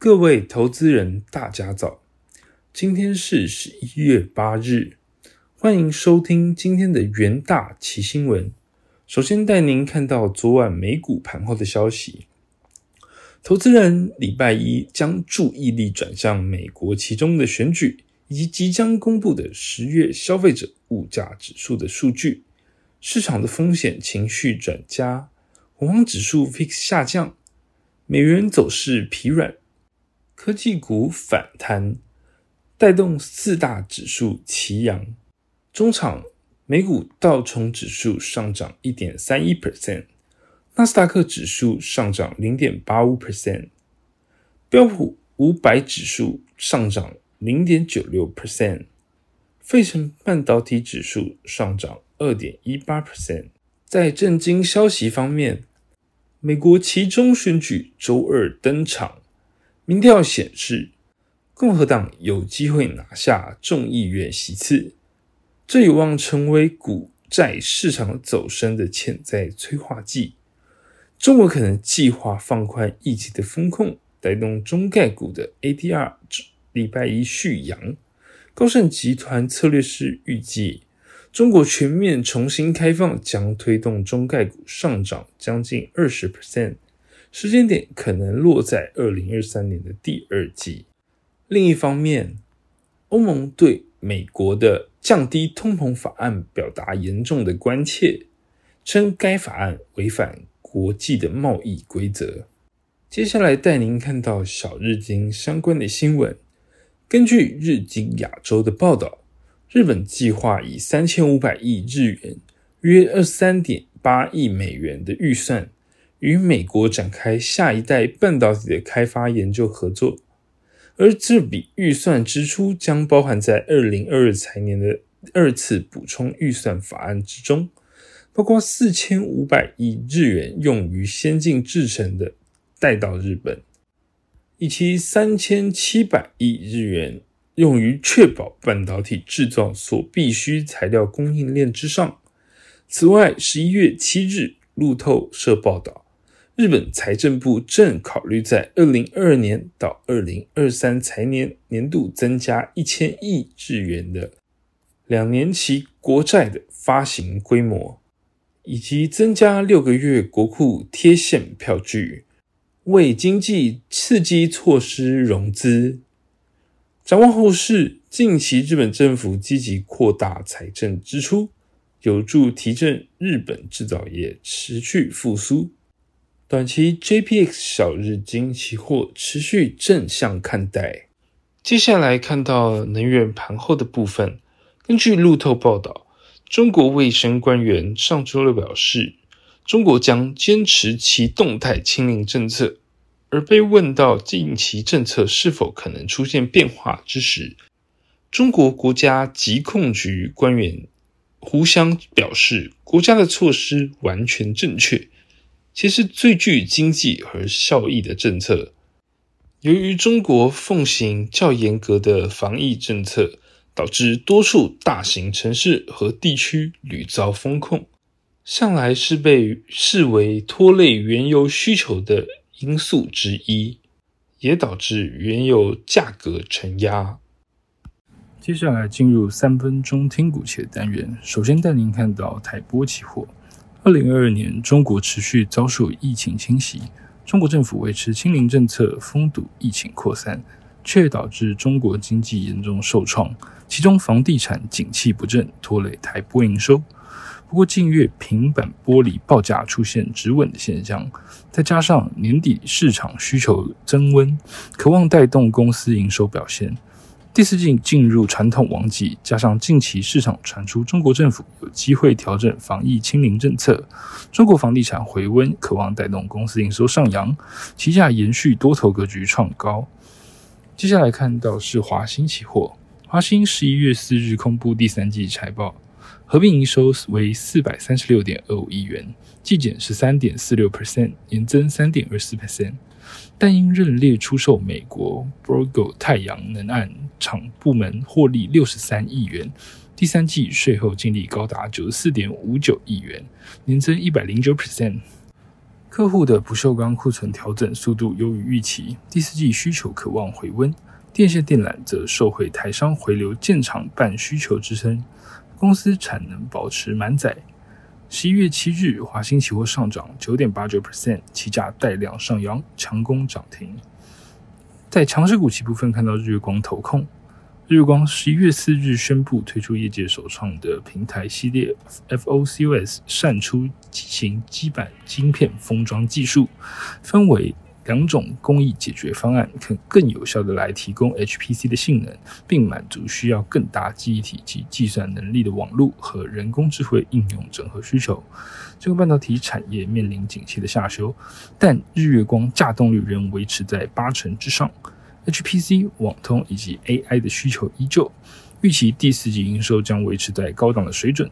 各位投资人，大家早！今天是十一月八日，欢迎收听今天的元大奇新闻。首先带您看到昨晚美股盘后的消息，投资人礼拜一将注意力转向美国其中的选举以及即将公布的十月消费者物价指数的数据，市场的风险情绪转佳，恐慌指数 VIX 下降，美元走势疲软。科技股反弹，带动四大指数齐扬。中场美股道琼指数上涨一点三一 percent，纳斯达克指数上涨零点八五 percent，标普五百指数上涨零点九六 percent，费城半导体指数上涨二点一八 percent。在震惊消息方面，美国其中选举周二登场。民调显示，共和党有机会拿下众议院席次，这有望成为股债市场走升的潜在催化剂。中国可能计划放宽疫情的风控，带动中概股的 ADR 礼拜一续阳。高盛集团策略师预计，中国全面重新开放将推动中概股上涨将近二十 percent。时间点可能落在二零二三年的第二季。另一方面，欧盟对美国的降低通膨法案表达严重的关切，称该法案违反国际的贸易规则。接下来带您看到小日经相关的新闻。根据日经亚洲的报道，日本计划以三千五百亿日元（约二十三点八亿美元）的预算。与美国展开下一代半导体的开发研究合作，而这笔预算支出将包含在二零二二财年的二次补充预算法案之中，包括四千五百亿日元用于先进制程的带到日本，以及三千七百亿日元用于确保半导体制造所必需材料供应链之上。此外，十一月七日，路透社报道。日本财政部正考虑在二零二二年到二零二三财年年度增加一千亿日元的两年期国债的发行规模，以及增加六个月国库贴现票据，为经济刺激措施融资。展望后市，近期日本政府积极扩大财政支出，有助提振日本制造业持续复苏。短期 JPX 小日经期货持续正向看待。接下来看到能源盘后的部分。根据路透报道，中国卫生官员上周六表示，中国将坚持其动态清零政策。而被问到近期政策是否可能出现变化之时，中国国家疾控局官员胡湘表示，国家的措施完全正确。其实最具经济和效益的政策，由于中国奉行较严格的防疫政策，导致多处大型城市和地区屡遭封控，向来是被视为拖累原油需求的因素之一，也导致原油价格承压。接下来进入三分钟听股期的单元，首先带您看到台波期货。二零二二年，中国持续遭受疫情侵袭，中国政府维持清零政策，封堵疫情扩散，却导致中国经济严重受创，其中房地产景气不振，拖累台玻营收。不过，近月平板玻璃报价出现止稳的现象，再加上年底市场需求增温，渴望带动公司营收表现。第四季进入传统旺季，加上近期市场传出中国政府有机会调整防疫清零政策，中国房地产回温，渴望带动公司营收上扬，旗下延续多头格局创高。接下来看到是华兴期货，华兴十一月四日公布第三季财报，合并营收为四百三十六点二五亿元，季减十三点四六 percent，年增三点二四 percent。但因认列出售美国 Borgo 太阳能案厂部门获利六十三亿元，第三季税后净利高达九十四点五九亿元，年增一百零九 percent。客户的不锈钢库存调整速度优于预期，第四季需求渴望回温。电线电缆则受惠台商回流建厂办需求支撑，公司产能保持满载。十一月七日，华兴期货上涨九点八九 percent，期价带量上扬，强攻涨停。在强势股期部分，看到日月光投控。日月光十一月四日宣布推出业界首创的平台系列 FOCOS 扇出型基板晶片封装技术，分为两种工艺解决方案，可更有效的来提供 HPC 的性能，并满足需要更大记忆体及计算能力的网络和人工智慧应用整合需求。这个半导体产业面临景气的下修，但日月光稼动率仍维持在八成之上。HPC、网通以及 AI 的需求依旧，预期第四季营收将维持在高档的水准，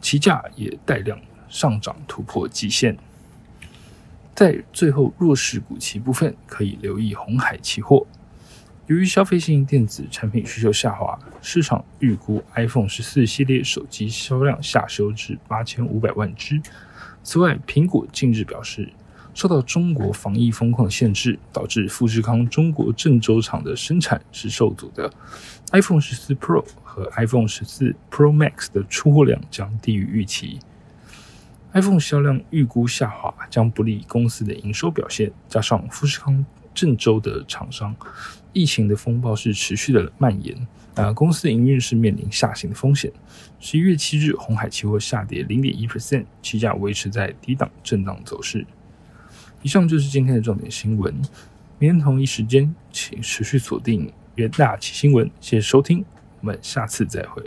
期价也带量上涨突破极限。在最后弱势股期部分，可以留意红海期货。由于消费性电子产品需求下滑，市场预估 iPhone 十四系列手机销量下修至八千五百万只。此外，苹果近日表示。受到中国防疫风控限制，导致富士康中国郑州厂的生产是受阻的。iPhone 十四 Pro 和 iPhone 十四 Pro Max 的出货量将低于预期。iPhone 销量预估下滑将不利公司的营收表现，加上富士康郑州的厂商疫情的风暴是持续的蔓延，啊，公司营运是面临下行的风险。十一月七日，红海期货下跌零点一 percent，期价维持在低档震荡走势。以上就是今天的重点新闻。明天同一时间，请持续锁定元大奇新闻。谢谢收听，我们下次再会。